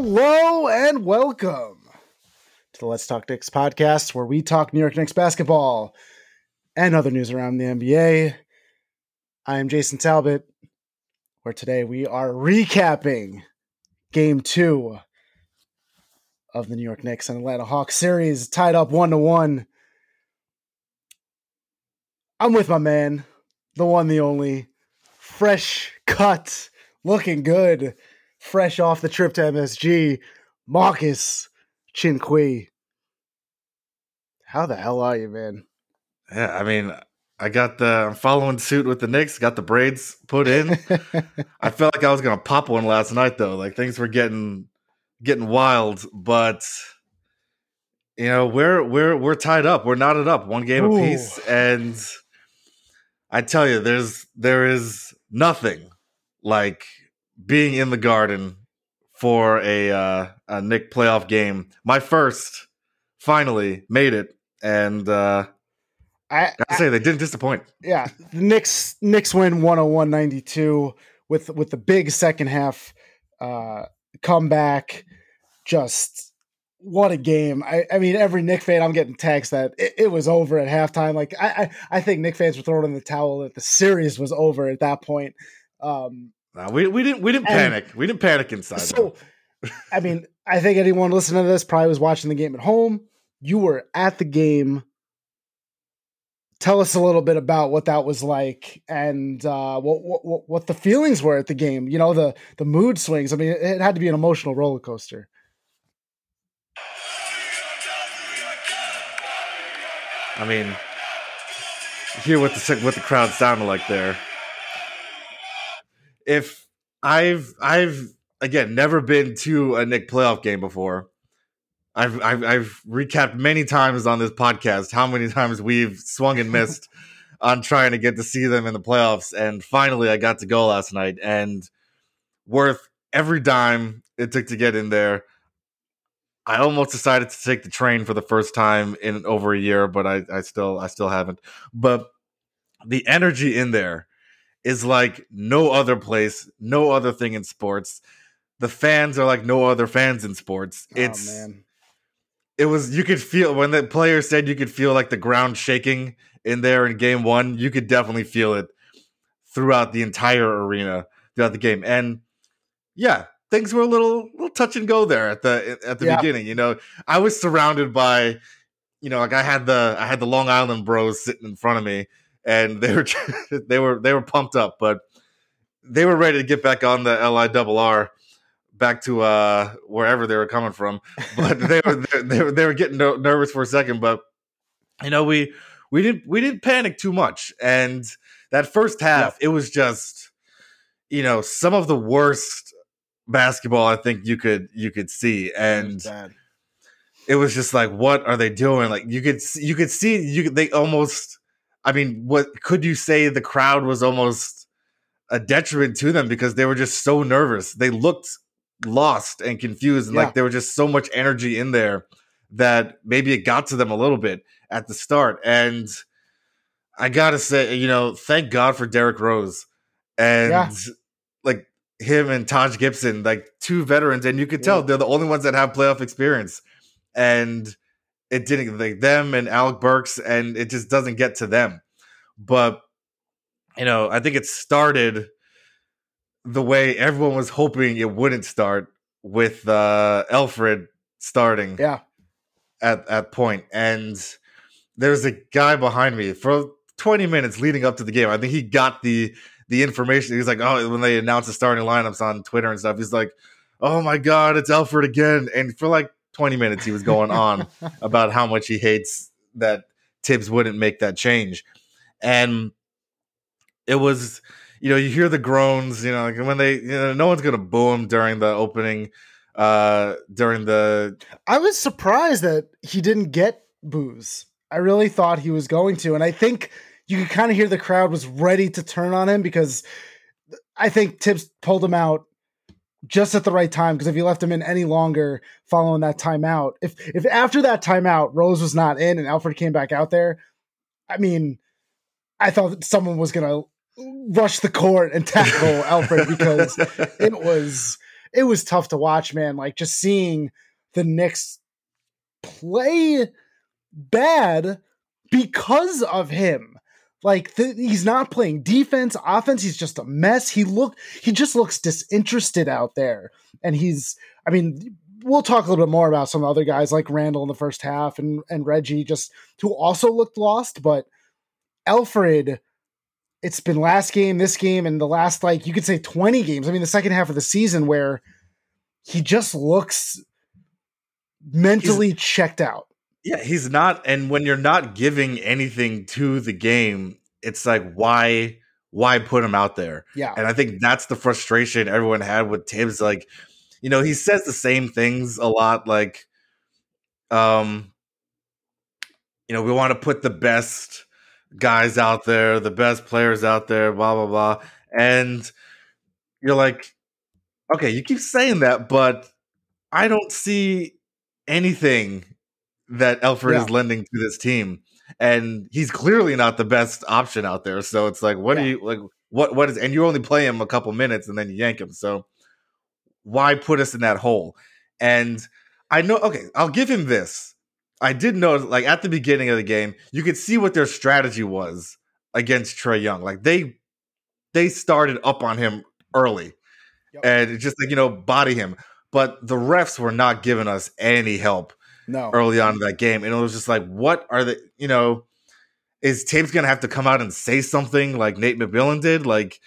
Hello and welcome to the Let's Talk Knicks podcast, where we talk New York Knicks basketball and other news around the NBA. I am Jason Talbot, where today we are recapping game two of the New York Knicks and Atlanta Hawks series, tied up one to one. I'm with my man, the one, the only, fresh cut, looking good, fresh off the trip to MSG, Marcus Chinqui. How the hell are you, man? Yeah, I mean, I got the I'm following suit with the Knicks, got the braids put in. I felt like I was gonna pop one last night though. Like things were getting getting wild, but you know, we're we're we're tied up. We're knotted up, one game Ooh. apiece. And I tell you, there's there is nothing like being in the garden for a uh a Knick playoff game. My first finally made it. And uh I, I say they didn't disappoint. yeah, the Knicks Knicks win 101-92 with with the big second half uh comeback. Just what a game. I, I mean, every Knick fan I'm getting texts that it, it was over at halftime. Like I, I I think Knick fans were throwing in the towel that the series was over at that point. Um Nah, we we didn't we didn't And- panic. We didn't panic inside. so I mean, I think anyone listening to this probably was watching the game at home. You were at the game. Tell us a little bit about what that was like and uh, what, what what the feelings were at the game. You know, the the mood swings. I mean, it, it had to be an emotional roller coaster. I mean, hear what the what the crowd sounded like there. If I've I've again never been to a Knick playoff game before. I've, I've I've recapped many times on this podcast how many times we've swung and missed on trying to get to see them in the playoffs, and finally I got to go last night, and worth every dime it took to get in there. I almost decided to take the train for the first time in over a year, but I, I still I still haven't. But the energy in there is like no other place, no other thing in sports. The fans are like no other fans in sports. Oh, it's oh man, it was you could feel when the player said you could feel like the ground shaking in there in game one, you could definitely feel it throughout the entire arena throughout the game. And yeah, things were a little little touch and go there at the at the Yeah. beginning. You know, I was surrounded by, you know, like I had the I had the Long Island Bros sitting in front of me, and they were they were they were pumped up, but they were ready to get back on the L I double R. Back to uh, wherever they were coming from, but they were they were they were getting ner- nervous for a second. But you know, we we didn't we didn't panic too much, and that first half, it was just you know some of the worst basketball I think you could you could see, and it was just like, what are they doing? Like you could see, you could see you could, they almost. I mean, what could you say? The crowd was almost a detriment to them because they were just so nervous. They looked lost and confused, and Yeah. like there was just so much energy in there that maybe it got to them a little bit at the start. And I gotta say, you know, thank God for Derrick Rose and Yeah. like him and Taj Gibson, like two veterans, and you could tell Yeah. they're the only ones that have playoff experience. And it didn't like them and Alec Burks, and it just doesn't get to them. But you know, I think it started the way everyone was hoping it wouldn't start with uh Alfred starting Yeah, at at point. And there's a guy behind me for 20 minutes leading up to the game. I think he got the the information. He's like oh when they announced the starting lineups on twitter and stuff he's like oh my god it's alfred again. And for like 20 minutes he was going on about how much he hates that Thibs wouldn't make that change and it was you know you hear the groans you know like when they you know no one's gonna boo him during the opening uh during the I was surprised that he didn't get booze. I really thought he was going to, and I think you could kind of hear the crowd was ready to turn on him because I think Thibs pulled him out just at the right time. Because if you left him in any longer following that timeout, if if after that timeout Rose was not in and Alfred came back out there, I mean, I thought that someone was gonna rush the court and tackle Alfred because it was it was tough to watch, man. Like just seeing the Knicks play bad because of him. Like the, he's not playing defense, offense. He's just a mess. He look he just looks disinterested out there, and he's. I mean, we'll talk a little bit more about some other guys like Randle in the first half and and Reggie, just who also looked lost. But Alfred. it's been last game, this game, and the last like you could say twenty games. I mean, the second half of the season where he just looks mentally he's, checked out. Yeah, he's not. And when you're not giving anything to the game, it's like why why put him out there? Yeah. And I think that's the frustration everyone had with Thibs. Like, you know, he says the same things a lot, like, um, you know, we want to put the best guys out there, the best players out there, blah blah blah. And you're like, okay, you keep saying that, but I don't see anything that Elfrid yeah. is lending to this team. And he's clearly not the best option out there. So it's like, what yeah. do you like? What what is? And you only play him a couple minutes and then you yank him. So why put us in that hole? And I know. Okay, I'll give him this. I did know, like at the beginning of the game, you could see what their strategy was against Trae Young. Like they they started up on him early, yep. and just like you know, body him. But the refs were not giving us any help no. early on in that game. And it was just like, what are the, you know, is Thibs going to have to come out and say something like Nate McMillan did? Like,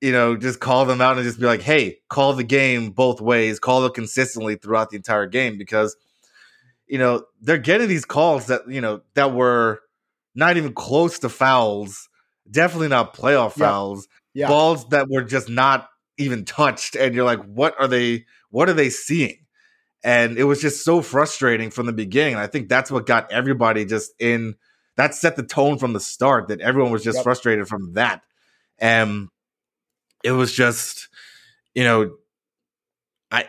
you know, just call them out and just be like, hey, call the game both ways, call it consistently throughout the entire game because, you know, they're getting these calls that, you know, that were not even close to fouls, definitely not playoff yeah. fouls, yeah. balls that were just not even touched. And you're like, what are they, what are they seeing? And it was just so frustrating from the beginning. And I think that's what got everybody just in that set the tone from the start that everyone was just yep. frustrated from that. And it was just, you know, I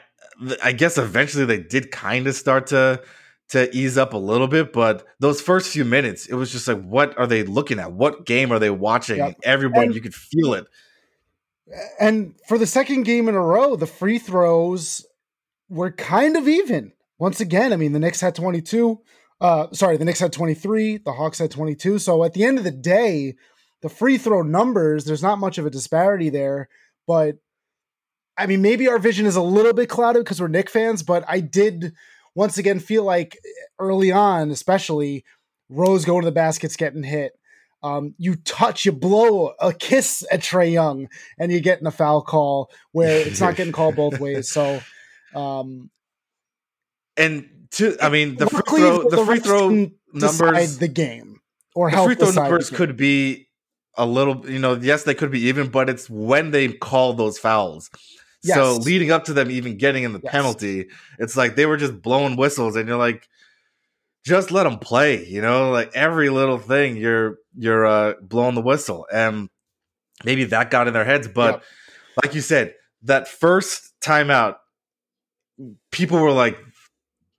I guess eventually they did kind of start to to ease up a little bit, but those first few minutes, it was just like, what are they looking at? What game are they watching? Yep. Everybody, and, you could feel it. And for the second game in a row, the free throws we're kind of even. Once again, I mean, the Knicks had 22. Uh, sorry, the Knicks had 23. The Hawks had 22. So at the end of the day, the free throw numbers, there's not much of a disparity there. But I mean, maybe our vision is a little bit clouded because we're Knick fans, but I did once again feel like early on, especially Rose going to the baskets getting hit. Um, you touch, you blow a kiss at Trae Young, and you get in a foul call where it's not getting called both ways. So um, and to, I mean, the free throw, the, free throw numbers, the game or the free throw numbers could be a little, you know, yes, they could be even, but it's when they call those fouls. Yes. So leading up to them even getting in the yes. penalty, it's like they were just blowing whistles, and you're like, just let them play, you know, like every little thing you're you're uh, blowing the whistle, and maybe that got in their heads. But yep. like you said, that first timeout people were like,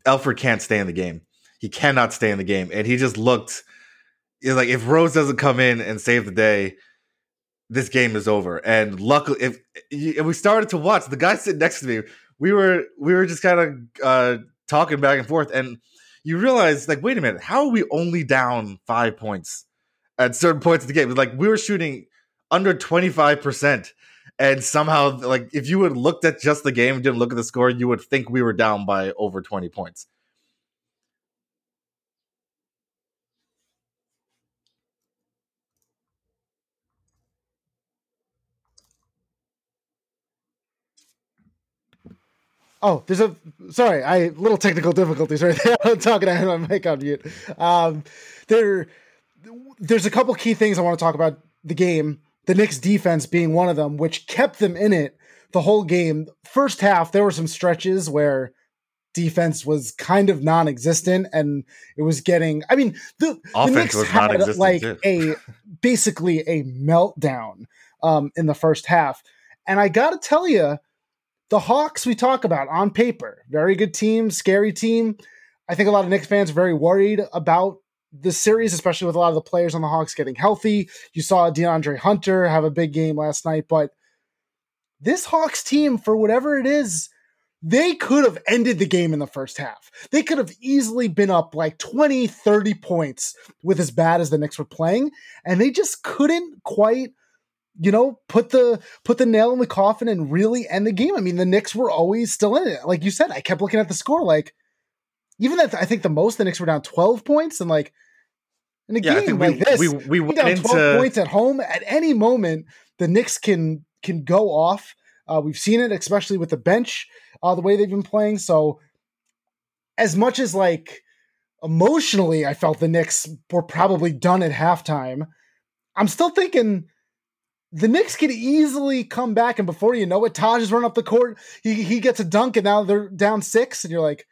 Elfrid can't stay in the game. He cannot stay in the game. And he just looked like if Rose doesn't come in and save the day, this game is over. And luckily, if, if we started to watch, the guy sitting next to me, we were we were just kind of uh, talking back and forth, and you realize like, wait a minute, how are we only down five points at certain points of the game? Like we were shooting under twenty five percent and somehow like if you had looked at just the game didn't look at the score you would think we were down by over 20 points Oh, there's a sorry, I little technical difficulties right there. I'm talking. I have my mic on mute. Um, there, there's a couple key things I want to talk about the game the Knicks defense being one of them, which kept them in it the whole game. First half, there were some stretches where defense was kind of non-existent and it was getting I mean the, the Knicks had like too. a basically a meltdown um, in the first half. And I got to tell you the Hawks we talk about on paper, very good team, scary team. I think a lot of Knicks fans are very worried about the series, especially with a lot of the players on the Hawks getting healthy. You saw De'Andre Hunter have a big game last night, but this Hawks team, for whatever it is, they could have ended the game in the first half. They could have easily been up like 20, 30 points with as bad as the Knicks were playing, and they just couldn't quite you know, put the put the nail in the coffin and really end the game. I mean, the Knicks were always still in it. Like you said, I kept looking at the score. Like even that, I think the most the Knicks were down twelve points, and like in a yeah, game like this, we we went down twelve points at home. At any moment, the Knicks can can go off. Uh, we've seen it, especially with the bench, uh, the way they've been playing. So, as much as like emotionally, I felt the Knicks were probably done at halftime. I'm still thinking the Knicks could easily come back, and before you know it, Taj is running up the court. He he gets a dunk, and now they're down six, and you're like,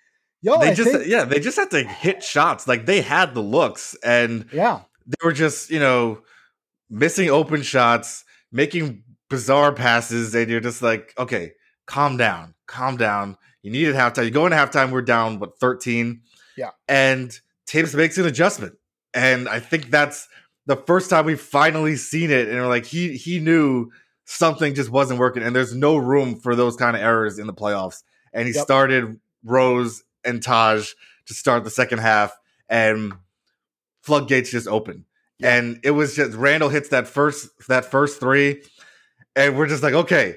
"Yo, they I just think- yeah, they just had to hit shots. Like they had the looks, and yeah, they were just you know missing open shots, making bizarre passes, and you're just like, okay, calm down, calm down. You needed halftime. You go into halftime, we're down what 13, yeah, and Thibs makes an adjustment, and I think that's the first time we've finally seen it, and we're like, he he knew something just wasn't working, and there's no room for those kind of errors in the playoffs. And he yep. started Rose and Taj to start the second half, and floodgates just open. And it was just Randle hits that first that first three, and we're just like, okay,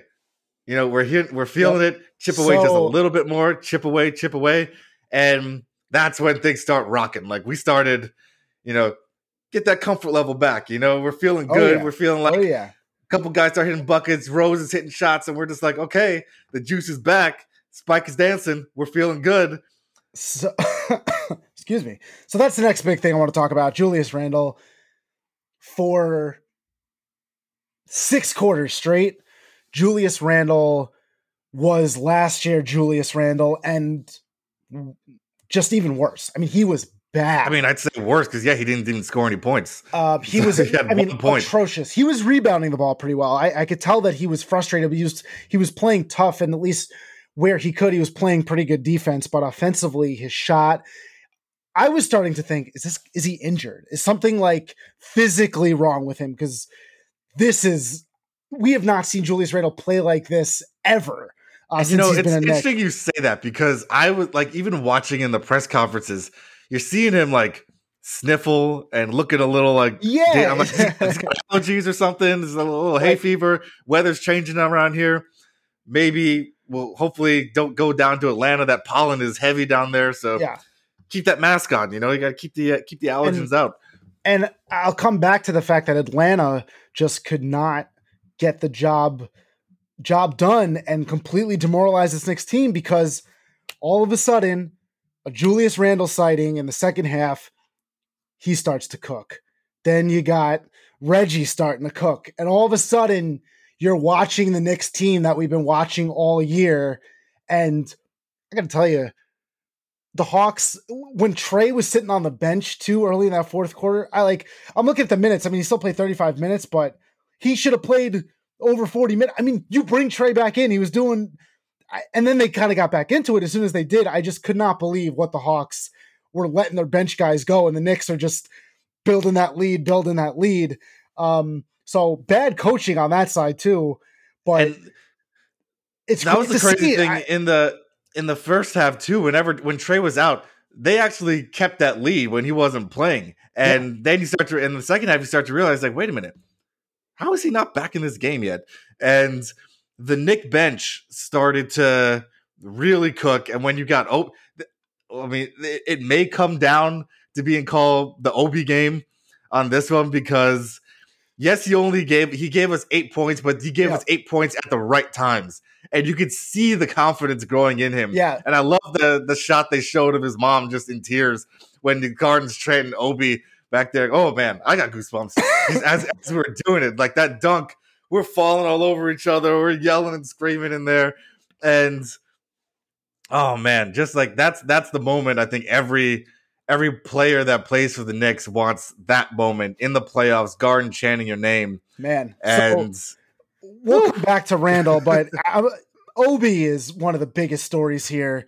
you know, we're here, we're feeling yep. it. Chip away so, just a little bit more, chip away, chip away, and that's when things start rocking. Like we started, you know, get that comfort level back. You know, we're feeling oh, good. Oh, yeah. We're feeling oh, like oh, yeah. a couple guys start hitting buckets, Rose is hitting shots, and we're just like, okay, the juice is back. Spike is dancing. We're feeling good. So, excuse me. So that's the next big thing I want to talk about. Julius Randle for six quarters straight. Julius Randle was last year Julius Randle and just even worse. I mean, he was bad. I mean, I'd say worse because yeah, he didn't even score any points. Uh, he was, he I mean, point. atrocious. He was rebounding the ball pretty well. I, I could tell that he was frustrated. He was he was playing tough, and at least where he could, he was playing pretty good defense. But offensively, his shot. I was starting to think, is this is he injured? Is something like physically wrong with him? Because this is we have not seen Julius Randle play like this ever. Uh, you know, it's interesting you say that because I was like, even watching in the press conferences, you're seeing him like sniffle and looking a little like yeah, I'm like, allergies or something. There's a little hay fever. Weather's changing around here. Maybe we'll hopefully don't go down to Atlanta. That pollen is heavy down there, so yeah. keep that mask on. You know, you got to keep the uh, keep the allergens and, out. And I'll come back to the fact that Atlanta just could not get the job job done and completely demoralize this next team because all of a sudden a Julius Randle sighting in the second half, he starts to cook. Then you got Reggie starting to cook. And all of a sudden, you're watching the Knicks team that we've been watching all year. And I got to tell you, the Hawks, when Trae was sitting on the bench too early in that fourth quarter, I like, I'm looking at the minutes. I mean, he still played 35 minutes, but he should have played over 40 minutes. I mean, you bring Trae back in, he was doing and then they kind of got back into it as soon as they did. I just could not believe what the Hawks were letting their bench guys go, and the Knicks are just building that lead, building that lead. Um, so bad coaching on that side too. But and it's that was the crazy thing I, in the in the first half too. Whenever when Trae was out, they actually kept that lead when he wasn't playing, and yeah. then you start to in the second half you start to realize like, wait a minute, how is he not back in this game yet? And the Knick bench started to really cook. And when you got oh, I mean, it, it may come down to being called the Obi game on this one because yes, he only gave he gave us eight points, but he gave yeah. us eight points at the right times. And you could see the confidence growing in him. Yeah. And I love the the shot they showed of his mom just in tears when the Gardens trading Obi back there. Oh man, I got goosebumps as, as we were doing it. Like that dunk we're falling all over each other. We're yelling and screaming in there. And oh man, just like that's that's the moment I think every every player that plays for the Knicks wants that moment in the playoffs, Garden chanting your name. Man. And so we'll come back to Randle, but Obi is one of the biggest stories here.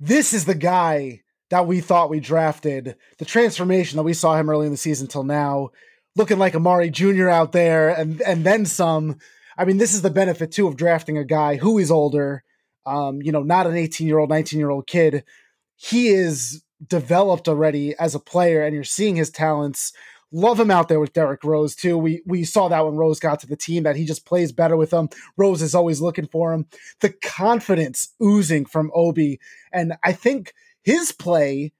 This is the guy that we thought we drafted, the transformation that we saw him early in the season till now looking like Amar'e Jr. out there and and then some. I mean, this is the benefit too of drafting a guy who is older, um, you know, not an 18 year old, 19 year old kid. He is developed already as a player, and you're seeing his talents. Love him out there with Derrick Rose too. We we saw that when Rose got to the team that he just plays better with them. Rose is always looking for him. The confidence oozing from Obi, and I think his play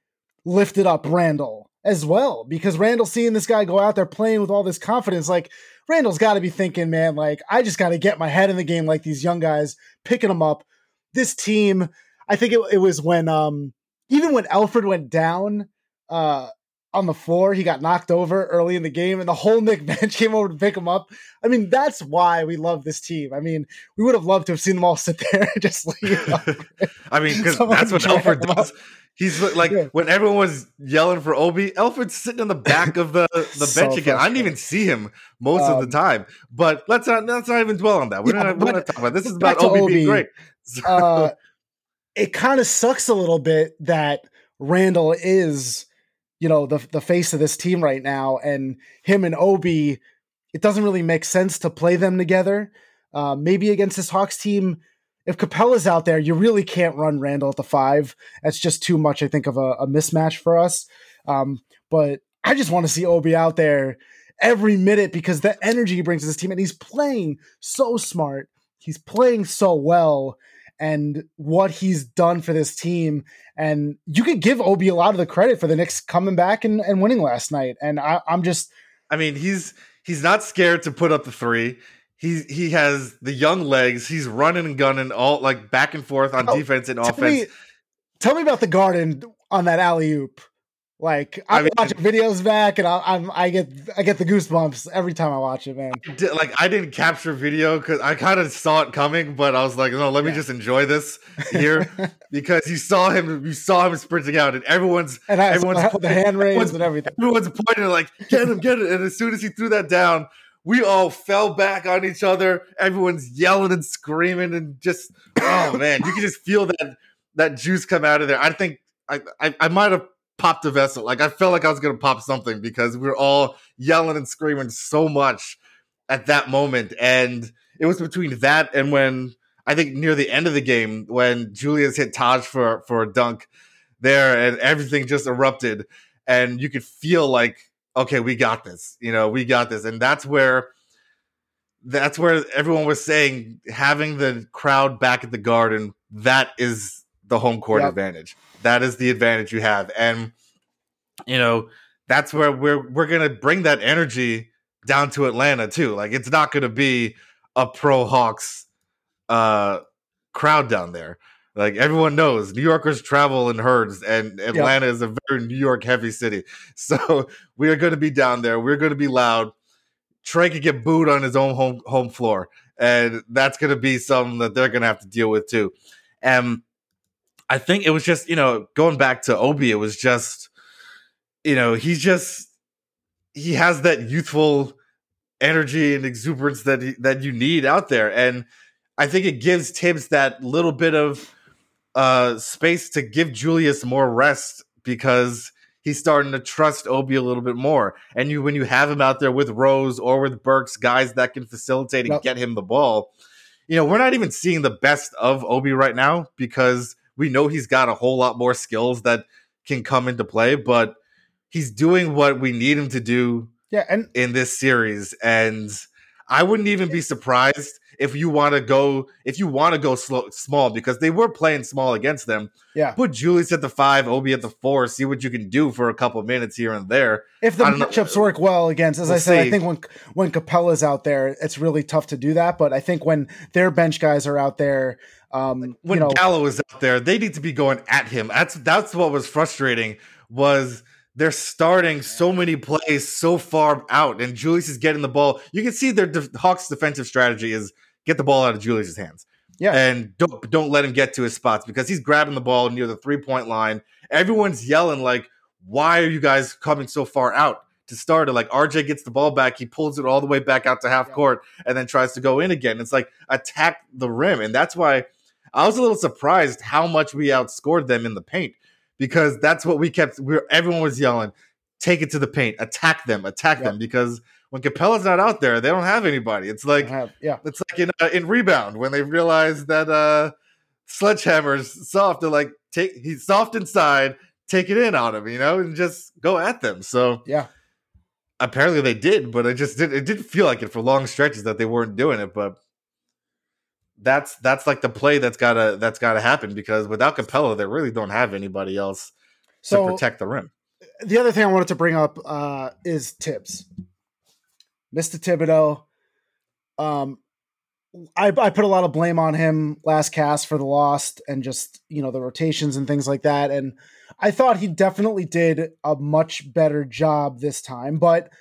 lifted up Randle as well because Randle seeing this guy go out there playing with all this confidence, like Randle's got to be thinking, man, like I just got to get my head in the game like these young guys, picking them up. This team, I think it, it was when um even when Elfrid went down uh on the floor, he got knocked over early in the game, and the whole Knick bench came over to pick him up. I mean, that's why we love this team. I mean, we would have loved to have seen them all sit there and just leave. I mean, because that's what Elfrid does. He's like yeah. when everyone was yelling for Obi, Elfrid's sitting in the back of the, the so bench again. I didn't even see him most um, of the time. But let's not let's not even dwell on that. We're yeah, not, not talking about this. is about Obi, Obi, being great. So. Uh, it kind of sucks a little bit that Randle is, you know, the the face of this team right now, and him and Obi. It doesn't really make sense to play them together. Uh, maybe against this Hawks team, if Capela's out there, you really can't run Randle at the five. That's just too much, I think, of a, a mismatch for us. Um, but I just want to see Obi out there every minute because the energy he brings to this team, and he's playing so smart. He's playing so well, and what he's done for this team. And you could give Obi a lot of the credit for the Knicks coming back and, and winning last night. And I, I'm just, I mean, he's he's not scared to put up the three he he has the young legs. He's running and gunning all like back and forth on oh, defense and offense. Me, tell me about the garden on that alley oop. Like I'm I mean, watching videos back, and I, am I get I get the goosebumps every time I watch it, man. Like I didn't capture video because I kind of saw it coming, but I was like, no, let me just enjoy this here because you saw him, you saw him sprinting out, and everyone's and I everyone's the, the hand raised and everything. Everyone's pointing like, get him, get it, and as soon as he threw that down, we all fell back on each other. Everyone's yelling and screaming and just oh man, you can just feel that that juice come out of there. I think I I, I might have popped a vessel. Like I felt like I was gonna pop something because we were all yelling and screaming so much at that moment. And it was between that and when I think near the end of the game when Julius hit Taj for for a dunk there and everything just erupted and you could feel like okay, we got this. You know, we got this. And that's where that's where everyone was saying having the crowd back at the garden, that is the home court yep. advantage. That is the advantage you have. And you know, that's where we're we're gonna bring that energy down to Atlanta too. Like it's not gonna be a pro Hawks uh crowd down there. Like everyone knows, New Yorkers travel in herds, and Atlanta yep. is a very New York heavy city. So we are going to be down there. We're going to be loud. Trae could get booed on his own home home floor, and that's going to be something that they're going to have to deal with too. And I think it was just you know going back to Obi, it was just you know he's just he has that youthful energy and exuberance that he, that you need out there, and I think it gives Thibs that little bit of uh, space to give Julius more rest because he's starting to trust Obi a little bit more. And you, when you have him out there with Rose or with Burks, guys that can facilitate and get him the ball, you know, we're not even seeing the best of Obi right now because we know he's got a whole lot more skills that can come into play, but he's doing what we need him to do yeah, and in this series. And I wouldn't even be surprised if you want to go if you want to go slow, small because they were playing small against them. Yeah, put Julius at the five, Obi at the four, see what you can do for a couple minutes here and there. If the matchups know. work well against, as we'll I said, see. I think when when Capela's out there, it's really tough to do that. But I think when their bench guys are out there. Um, when you know, Gallo is out there, they need to be going at him. That's that's what was frustrating. Was they're starting so many plays so far out, and Julius is getting the ball. You can see their de- Hawks' defensive strategy is get the ball out of Julius's hands. Yeah, and don't don't let him get to his spots because he's grabbing the ball near the three point line. Everyone's yelling like, "Why are you guys coming so far out?" To start it, like RJ gets the ball back, he pulls it all the way back out to half court, and then tries to go in again. It's like attack the rim, and that's why I was a little surprised how much we outscored them in the paint because that's what we kept. We everyone was yelling, "Take it to the paint, attack them, attack them," because when Capela's not out there, they don't have anybody. It's like have, yeah, it's like in uh, in rebound when they realize that uh Sledgehammer's soft. They're like, take he's soft inside, take it in on him, you know, and just go at them. So yeah, apparently they did, but it just did. It didn't feel like it for long stretches that they weren't doing it. But that's that's like the play that's gotta that's gotta happen because without Capela, they really don't have anybody else so, to protect the rim. The other thing I wanted to bring up uh, is Thibs, Mr. Thibodeau. Um, I, I put a lot of blame on him last cast for the lost and just you know the rotations and things like that, and I thought he definitely did a much better job this time, but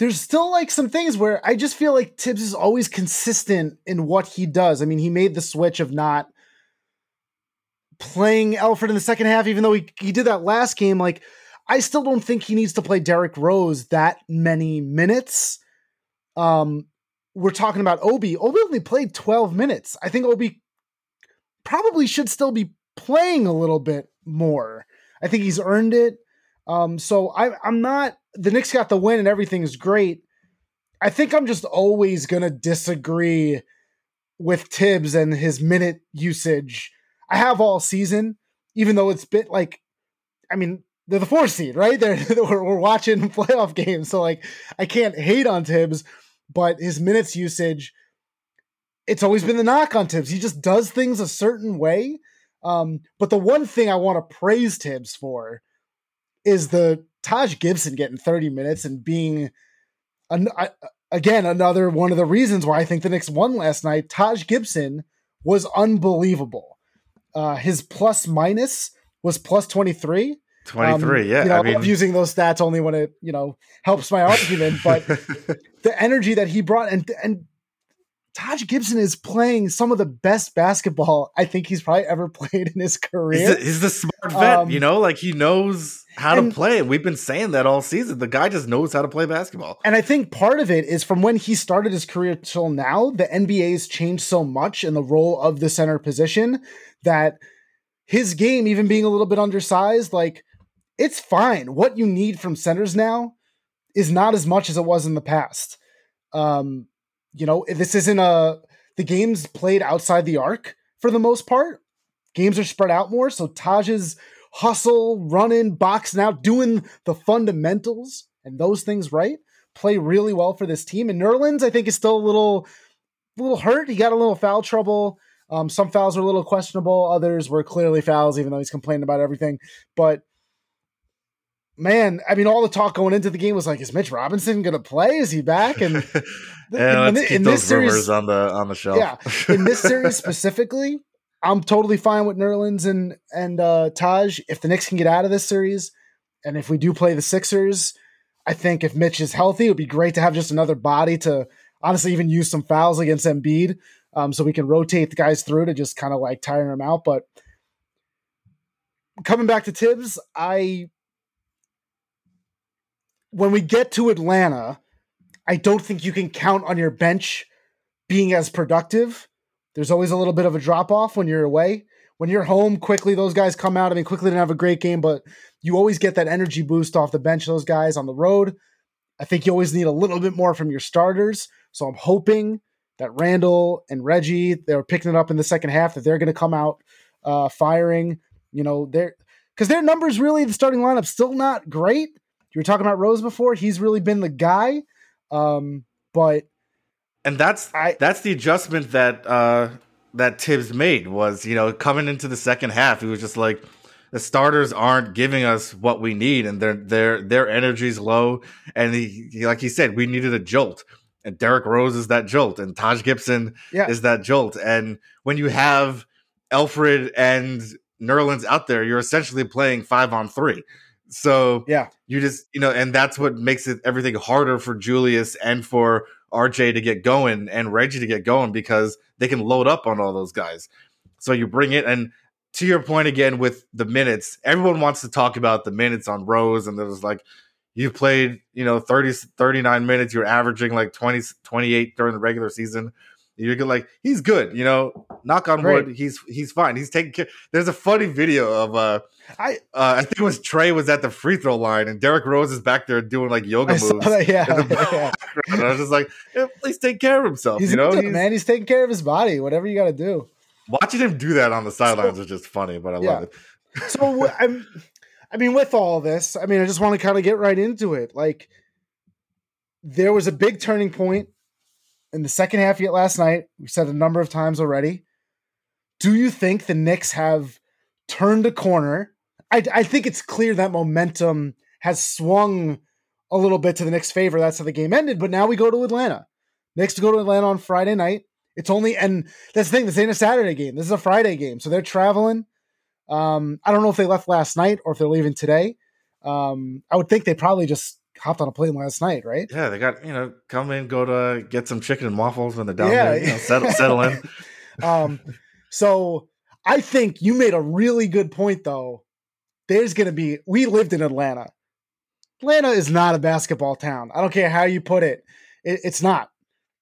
there's still like some things where I just feel like Thibs is always consistent in what he does. I mean, he made the switch of not playing Elfrid in the second half, even though he, he did that last game. Like, I still don't think he needs to play Derrick Rose that many minutes. Um, we're talking about Obi. Obi only played 12 minutes. I think Obi probably should still be playing a little bit more. I think he's earned it. Um, so I, I'm not the Knicks got the win and everything is great. I think I'm just always going to disagree with Thibs and his minute usage. I have all season, even though it's bit like, I mean, they're the four seed, right? They're, we're, we're watching playoff games, so like I can't hate on Thibs, but his minutes usage, it's always been the knock on Thibs. He just does things a certain way. Um, but the one thing I want to praise Thibs for is the Taj Gibson getting 30 minutes and being an, again another one of the reasons why I think the Knicks won last night. Taj Gibson was unbelievable. Uh, his plus minus was plus 23. 23, um, yeah. You know, I, mean... love using those stats only when it, you know, helps my argument, but the energy that he brought and and Taj Gibson is playing some of the best basketball I think he's probably ever played in his career. He's, a, he's the smart vet, um, you know, like he knows how and, to play. We've been saying that all season. The guy just knows how to play basketball. And I think part of it is from when he started his career till now, the NBA's changed so much in the role of the center position that his game, even being a little bit undersized, like it's fine. What you need from centers now is not as much as it was in the past. Um, you know, this isn't a the games played outside the arc for the most part. Games are spread out more, so Taj's hustle, running, boxing out, doing the fundamentals and those things right play really well for this team. And Nerlens, I think, is still a little, a little hurt. He got a little foul trouble. Um, some fouls were a little questionable. Others were clearly fouls, even though he's complaining about everything. But man, I mean, all the talk going into the game was like, is Mitch Robinson going to play? Is he back? And yeah, in, in, in this series on the on the shelf. yeah, in this series specifically, I'm totally fine with Nerlens and and uh, Taj. If the Knicks can get out of this series, and if we do play the Sixers, I think if Mitch is healthy, it would be great to have just another body to honestly even use some fouls against Embiid, um, so we can rotate the guys through to just kind of like tire them out. But coming back to Thibs, I when we get to Atlanta, I don't think you can count on your bench being as productive there's always a little bit of a drop off when you're away. When you're home, Quickley those guys come out. I mean, Quickley didn't have a great game, but you always get that energy boost off the bench. Those guys on the road. I think you always need a little bit more from your starters. So I'm hoping that Randle and Reggie, they're picking it up in the second half, that they're going to come out uh, firing. You know, they're because their numbers really, the starting lineup still not great. You were talking about Rose before; he's really been the guy. Um, but and that's I, that's the adjustment that uh, that Thibs made was you know coming into the second half he was just like the starters aren't giving us what we need and their their their energy's low and he, he, like he said we needed a jolt and Derrick Rose is that jolt and Taj Gibson yeah. is that jolt and when you have Elfrid and Nerlens out there you're essentially playing 5 on 3 so yeah you just you know and that's what makes it everything harder for Julius and for RJ to get going and Reggie to get going because they can load up on all those guys. So you bring it and to your point again with the minutes, everyone wants to talk about the minutes on Rose and there's like you played, you know, 30 39 minutes, you're averaging like 20 28 during the regular season. You're like, he's good, you know. Knock on Right. wood, he's he's fine. He's taking care. There's a funny video of uh, I uh I think it was Trae was at the free throw line and Derrick Rose is back there doing like yoga I moves. that. Yeah, yeah. And I was just like, yeah, please take care of himself. He's you know, He's- man. He's taking care of his body. Whatever you got to do. watching him do that on the sidelines is just funny, but I Yeah. love it. So I'm, I mean, with all this, I mean, I just want to kind of get right into it. Like, there was a big turning point in the second half yet last night. We said a number of times already. Do you think the Knicks have turned a corner? I, I think it's clear that momentum has swung a little bit to the Knicks' favor. That's how the game ended. But now we go to Atlanta. Knicks go to Atlanta on Friday night. It's only and that's the thing. This ain't a Saturday game. This is a Friday game. So they're traveling. Um, I don't know if they left last night or if they're leaving today. Um, I would think they probably just hopped on a plane last night, right? Yeah, they got you know come in, go to get some chicken and waffles when they're down Yeah. there. You know, settle, settle in. Um, so I think you made a really good point, though. There's going to be, we lived in Atlanta. Atlanta is not a basketball town. I don't care how you put it, it it's not.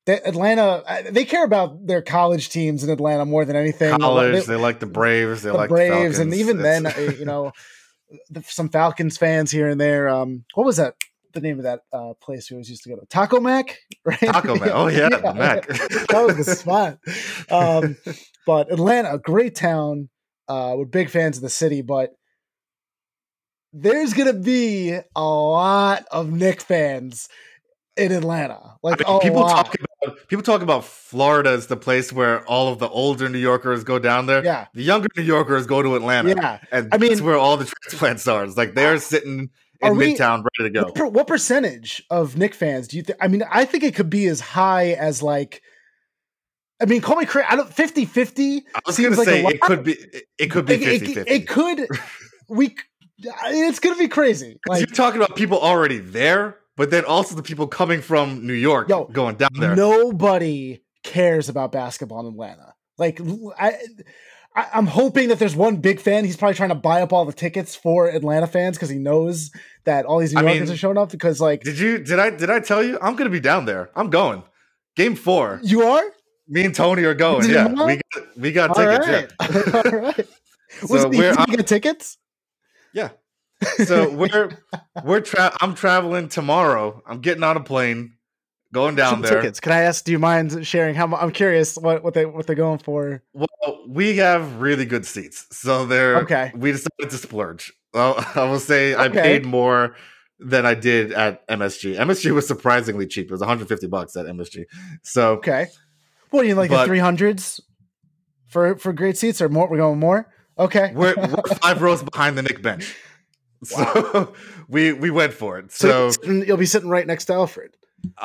Atlanta, uh, they care about their college teams in Atlanta more than anything. College, They- they like the Braves, they the like Braves, the and even then, It's- uh, you know, some Falcons fans here and there. Um, what was that? The name of that uh, place we always used to go to? Taco Mac, right? Taco Mac. Oh yeah, the Mac. that was the spot. Um, but Atlanta, a great town. Uh, we're big fans of the city, but there's gonna be a lot of Knick fans in Atlanta. Like I mean, people lot. talk about people talk about Florida as the place where all of the older New Yorkers go down there. yeah, The younger New Yorkers go to Atlanta, yeah. and I that's mean- where all the transplants are. It's Like they're sitting in we- Midtown, ready to go. What, what percentage of Knick fans do you think? I mean, I think it could be as high as like. I mean, call me crazy. I don't 50 50. I was gonna like say it could be it, could be It, it- 50 it could. We. It's gonna be crazy. Like, you're talking about people already there, but then also the people coming from New York Yo, going down there. nobody cares about basketball in Atlanta. Like I, I, I'm hoping that there's one big fan. He's probably trying to buy up all the tickets for Atlanta fans because he knows that all these New I Yorkers mean, are showing up. Because like Did you did I did I tell you I'm gonna be down there? I'm going. Game four. you are. Me and Tony are going. Did Yeah, we got, we got All tickets. right. all right. Yeah. Was So we're get tickets? yeah. So we're we're tra- I'm traveling tomorrow. I'm getting on a plane, going down there. Tickets. Can I ask? Do you mind sharing how? I'm curious what what they what they're going for. Well, we have really good seats, so they're Okay. We decided to splurge. Well, I will say I paid more than I did at MSG. MSG was surprisingly cheap. It was 150 bucks at MSG. So Okay. What do you like But- the three hundreds for for great seats or more? We're going more. Okay. we're, we're five rows behind the Knick bench. So we we went for it. So, So, you'll, be sitting, you'll be sitting right next to Alfred.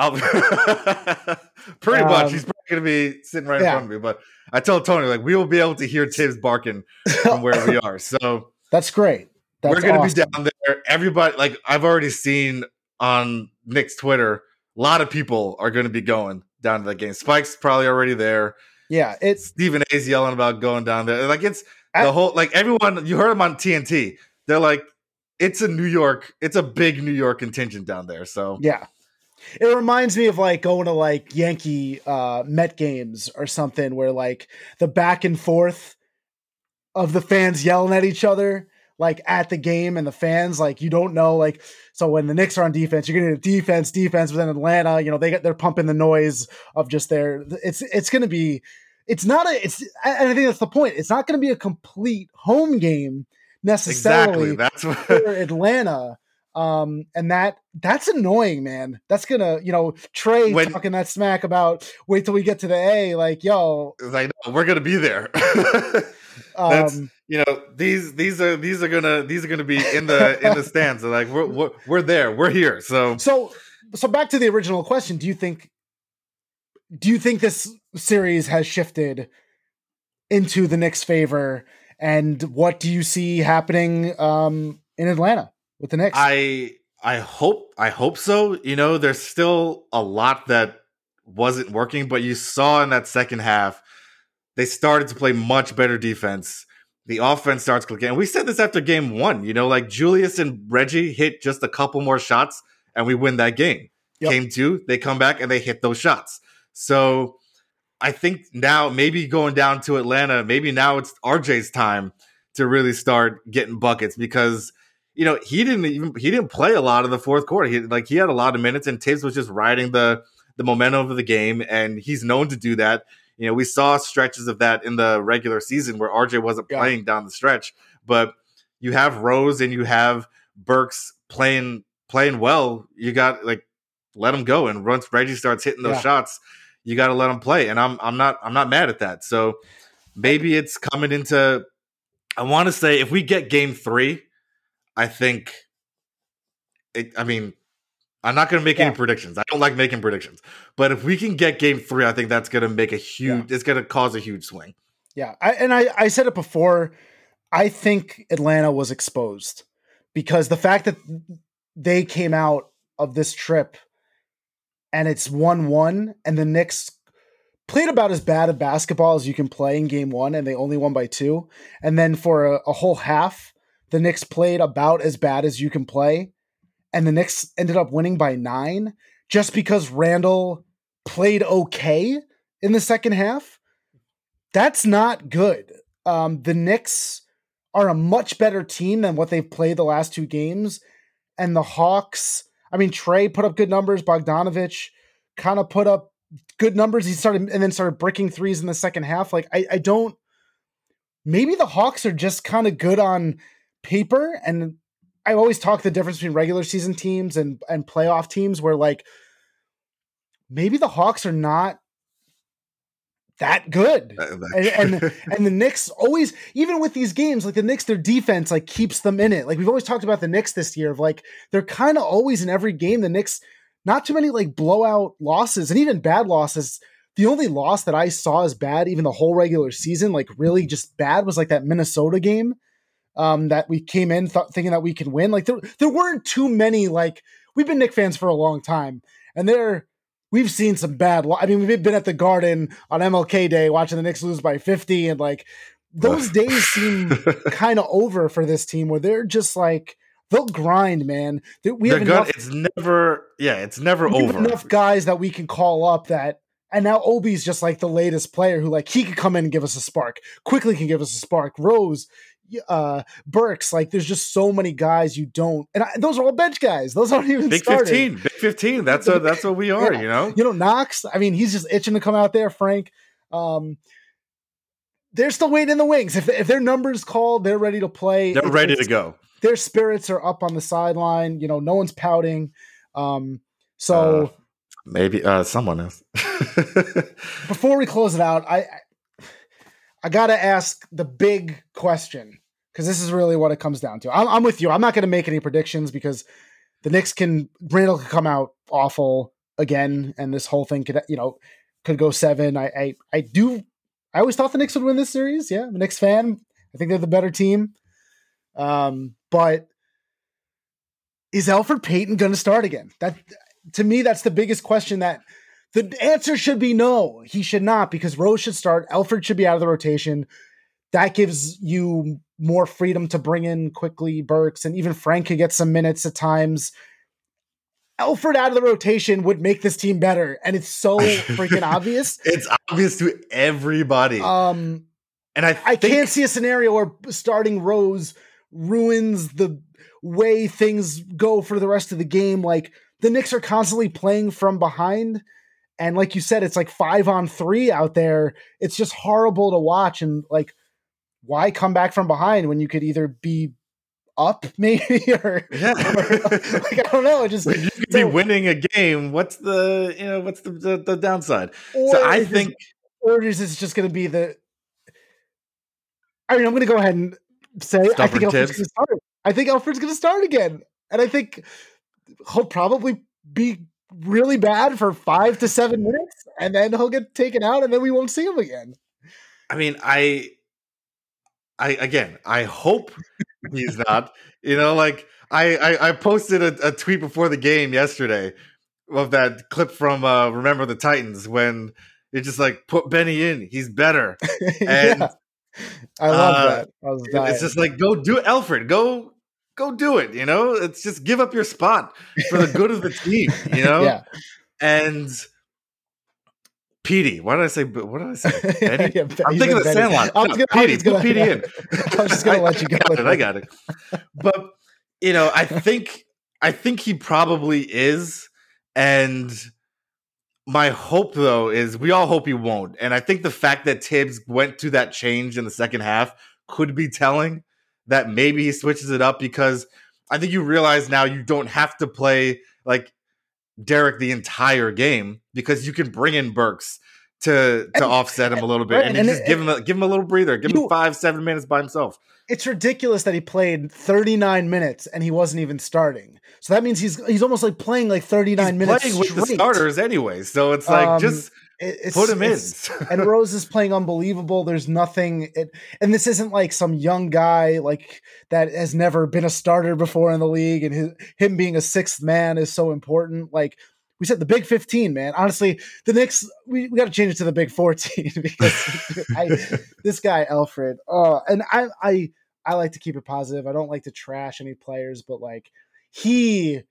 Pretty Um, much he's probably gonna be sitting right in front of me. But I told Tony like we will be able to hear Thibs barking from where we are. So That's great. That's we're gonna awesome. be down there. Everybody, like I've already seen on Knicks Twitter, a lot of people are gonna be going down to that game. Spike's probably already there. Yeah, it's Stephen A's yelling about going down there. Like it's I- the whole like everyone. You heard him on TNT. They're like, it's a New York. It's a big New York contingent down there. So yeah. It reminds me of like going to like Yankee uh Met games or something where like the back and forth of the fans yelling at each other like at the game and the fans like you don't know like so when the Knicks are on defense you're gonna get defense defense but then Atlanta you know they get they're pumping the noise of just their it's it's gonna be it's not a it's and I think that's the point it's not gonna be a complete home game necessarily exactly, that's what. for Atlanta. Um, and that that's annoying, man. That's gonna, you know, Trae When- talking that smack about wait till we get to the A, like, yo, like no, we're gonna be there. That's- um, you know these these are these are gonna these are gonna be in the in the stands. They're like we're, we're we're there. We're here. So so so back to the original question. Do you think do you think this series has shifted into the Knicks' favor? And what do you see happening um in Atlanta with the Knicks? I I hope I hope so. You know, there's still a lot that wasn't working, but you saw in that second half they started to play much better defense. The offense starts clicking. And we said this after game one, you know, like Julius and Reggie hit just a couple more shots and we win that game. Yep. Game two, they come back and they hit those shots. So I think now maybe going down to Atlanta, maybe now it's RJ's time to really start getting buckets because you know he didn't even he didn't play a lot of the fourth quarter. He like he had a lot of minutes, and Thibs was just riding the the momentum of the game, and he's known to do that. You know, we saw stretches of that in the regular season where RJ wasn't yeah. playing down the stretch, but you have Rose and you have Burks playing playing well. You got like let him go, and once Reggie starts hitting those yeah. shots, you got to let him play. And I'm I'm not I'm not mad at that. So maybe it's coming into. I want to say if we get Game Three, I think. It, I mean, I'm not going to make yeah. any predictions. I don't like making predictions, but if we can get Game Three, I think that's going to make a huge. Yeah. It's going to cause a huge swing. Yeah, I, and I I said it before. I think Atlanta was exposed because the fact that they came out of this trip and it's 1 1, and the Knicks played about as bad a basketball as you can play in game one, and they only won by two. And then for a, a whole half, the Knicks played about as bad as you can play, and the Knicks ended up winning by nine just because Randle played okay in the second half. That's not good. Um, the Knicks are a much better team than what they've played the last two games. And the Hawks, I mean, Trae put up good numbers. Bogdanovich kind of put up good numbers. He started and then started breaking threes in the second half. Like, I, I don't, maybe the Hawks are just kind of good on paper. And I always talk the difference between regular season teams and, and playoff teams where, like, maybe the Hawks are not that good. and, and and the Knicks always, even with these games, like the Knicks, their defense like keeps them in it. Like we've always talked about the Knicks this year of like they're kind of always in every game. The Knicks, not too many like blowout losses and even bad losses. The only loss that I saw as bad, even the whole regular season, like really just bad, was like that Minnesota game um, that we came in th- thinking that we can win. Like there, there weren't too many. Like we've been Knick fans for a long time, and they're we've seen some bad. I mean, we've been at the Garden on MLK Day watching the Knicks lose by 50, and like those days seem kind of over for this team where they're just like they'll grind, man. We have enough, It's never, yeah, it's never over. enough guys that we can call up that. And now Obi's just like the latest player who like he could come in and give us a spark. Quickley can give us a spark. Rose, uh Burks. Like there's just so many guys you don't, and I, those are all bench guys. Those aren't even big started. fifteen. Big fifteen. That's a, that's what we are. Yeah. You know. You know Knox. I mean, he's just itching to come out there. Frank. Um, they're still waiting in the wings. If if their numbers called, they're ready to play. They're ready to go. Their spirits are up on the sideline. You know, no one's pouting. Um, so. Uh, maybe uh, someone else. before we close it out, I I gotta ask the big question because this is really what it comes down to. I'm, I'm with you. I'm not gonna make any predictions because the Knicks can Randle could come out awful again, and this whole thing could you know could go seven. I I, I do. I always thought the Knicks would win this series. Yeah, I'm a Knicks fan. I think they're the better team. Um, but is Elfrid Payton going to start again? That to me, that's the biggest question that the answer should be no. He should not because Rose should start. Elfrid should be out of the rotation. That gives you more freedom to bring in Quickley Burks and even Frank could get some minutes at times. Elfrid out of the rotation would make this team better, and it's so freaking obvious. It's obvious to everybody. Um, and I, think- I can't see a scenario where starting Rose ruins the way things go for the rest of the game. Like the Knicks are constantly playing from behind, and like you said, it's like five on three out there. It's just horrible to watch. And like, why come back from behind when you could either be up maybe or, yeah. or like I don't know. It just you could so, be winning a game. What's the you know what's the the, the downside? So I think, this, or is this just going to be the? I mean, I'm going to go ahead and say I think Elfrid's going to start. I think Elfrid's going to start again, and I think he'll probably be really bad for five to seven minutes, and then he'll get taken out, and then we won't see him again. I mean, I, I again, I hope he's not. You know, like I, I, I posted a, a, tweet before the game yesterday of that clip from uh, Remember the Titans when it's just like put Benny in, he's better. And yeah. I love uh, that. I it's just like go do it, Elfrid. Go go do it. You know, it's just give up your spot for the good of the team. You know, yeah. And Petey. Why did I say? What did I say? Betty? Yeah, I'm thinking of Betty. Sandlot. I was No, gonna- Petey. Put Petey in. I was just gonna let you go I got it. I got it. But you know, I think I think he probably is, and my hope though is we all hope he won't. And I think the fact that Thibs went to that change in the second half could be telling that maybe he switches it up because I think you realize now you don't have to play like Derrick the entire game because you can bring in Burks to to And- offset him a little bit right, and, and just it- give him a, give him a little breather, give You- him five seven minutes by himself. It's ridiculous that he played 39 minutes and he wasn't even starting. So that means he's he's almost like playing like 39 He's minutes playing with the starters anyway, so it's like Um, just it's- put him in. and Rose is playing unbelievable. There's nothing, it, and this isn't like some young guy like that has never been a starter before in the league, and his, him being a sixth man is so important. Like we said, the Big 15, man. Honestly, the Knicks we, we got to change it to the Big 14 because I, this guy Elfrid. Oh, and I I I like to keep it positive. I don't like to trash any players, but like he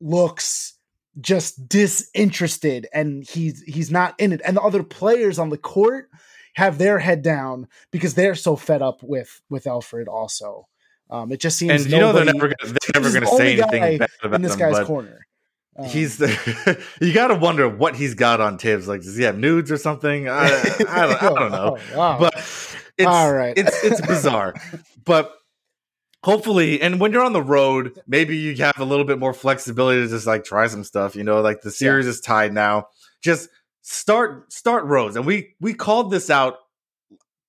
looks just disinterested and he's he's not in it and the other players on the court have their head down because they're so fed up with with Elfrid also um it just seems and you know they're never gonna, they're never He's going the to say anything bad about in this him, guy's corner Um, he's the you got to wonder what he's got on Thibs. Like, does he have nudes or something? I, I, don't, I don't know. Oh, wow. But it's All right. it's it's bizarre. but hopefully, and when you're on the road, maybe you have a little bit more flexibility to just like try some stuff. You know, like the series is tied now. Just start start Rose, and we we called this out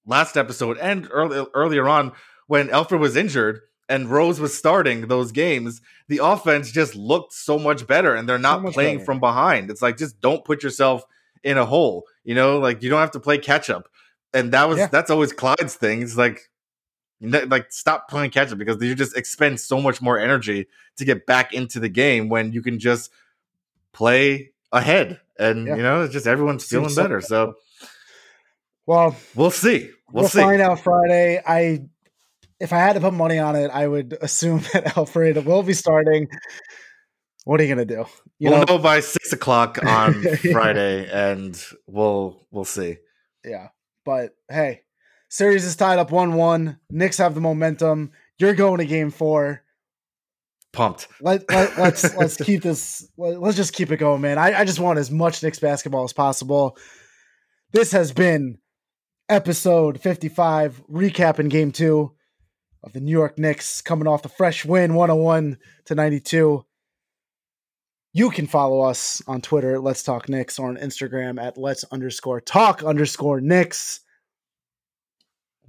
last episode and early, earlier on when Elfrid was injured and Rose was starting those games. The offense just looked so much better, and they're not much playing better. from behind. It's like just don't put yourself in a hole. You know, like you don't have to play catch up. And that was Yeah. that's always Clyde's thing. It's like like stop playing catch up because you just expend so much more energy to get back into the game when you can just play ahead. And Yeah. you know, it's just everyone's feeling Seems so better. So well we'll see. We'll, we'll, see. find out Friday. I if I had to put money on it, I would assume that Elfrid will be starting. What are you gonna do? You we'll know, know by six o'clock on. Friday, and we'll we'll see. yeah. But hey, series is tied up one-one. Knicks have the momentum. You're going to game four. Pumped. Let, let let's let's keep this. Let, let's just keep it going, man. I, I just want as much Knicks basketball as possible. This has been episode 55, recapping game two of the New York Knicks coming off the fresh win 101 to 92. You can follow us on Twitter, Let's Talk Knicks, or on Instagram at Let's underscore talk underscore Knicks